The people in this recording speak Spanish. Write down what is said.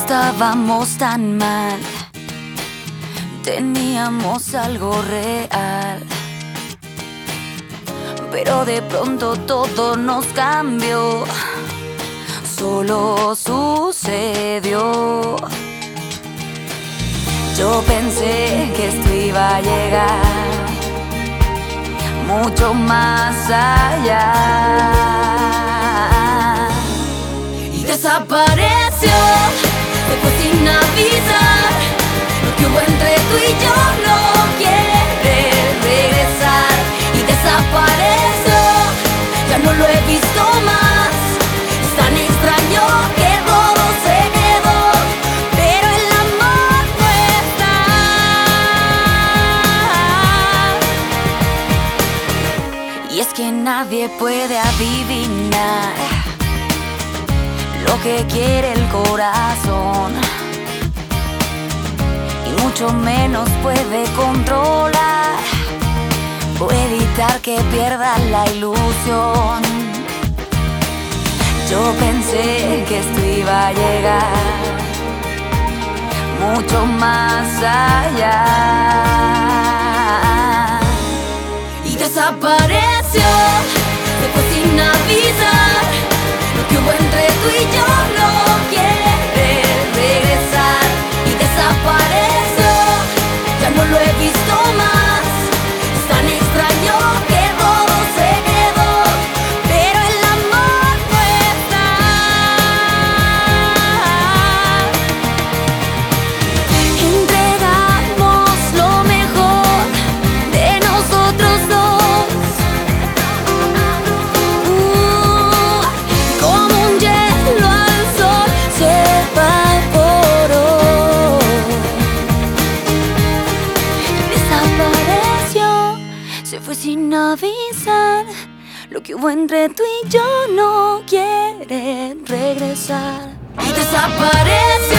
estábamos tan mal. Teníamos algo real. Pero de pronto todo nos cambió. Solo sucedió. Yo pensé que esto iba a llegar mucho más allá. Nadie puede adivinar lo que quiere el corazón. Y mucho menos puede controlar o evitar que pierda la ilusión. Yo pensé que esto iba a llegar mucho más allá. Y desapareció, se fue sin avisar. Lo que hubo entre tú y yo no quiere regresar. Y desapareció,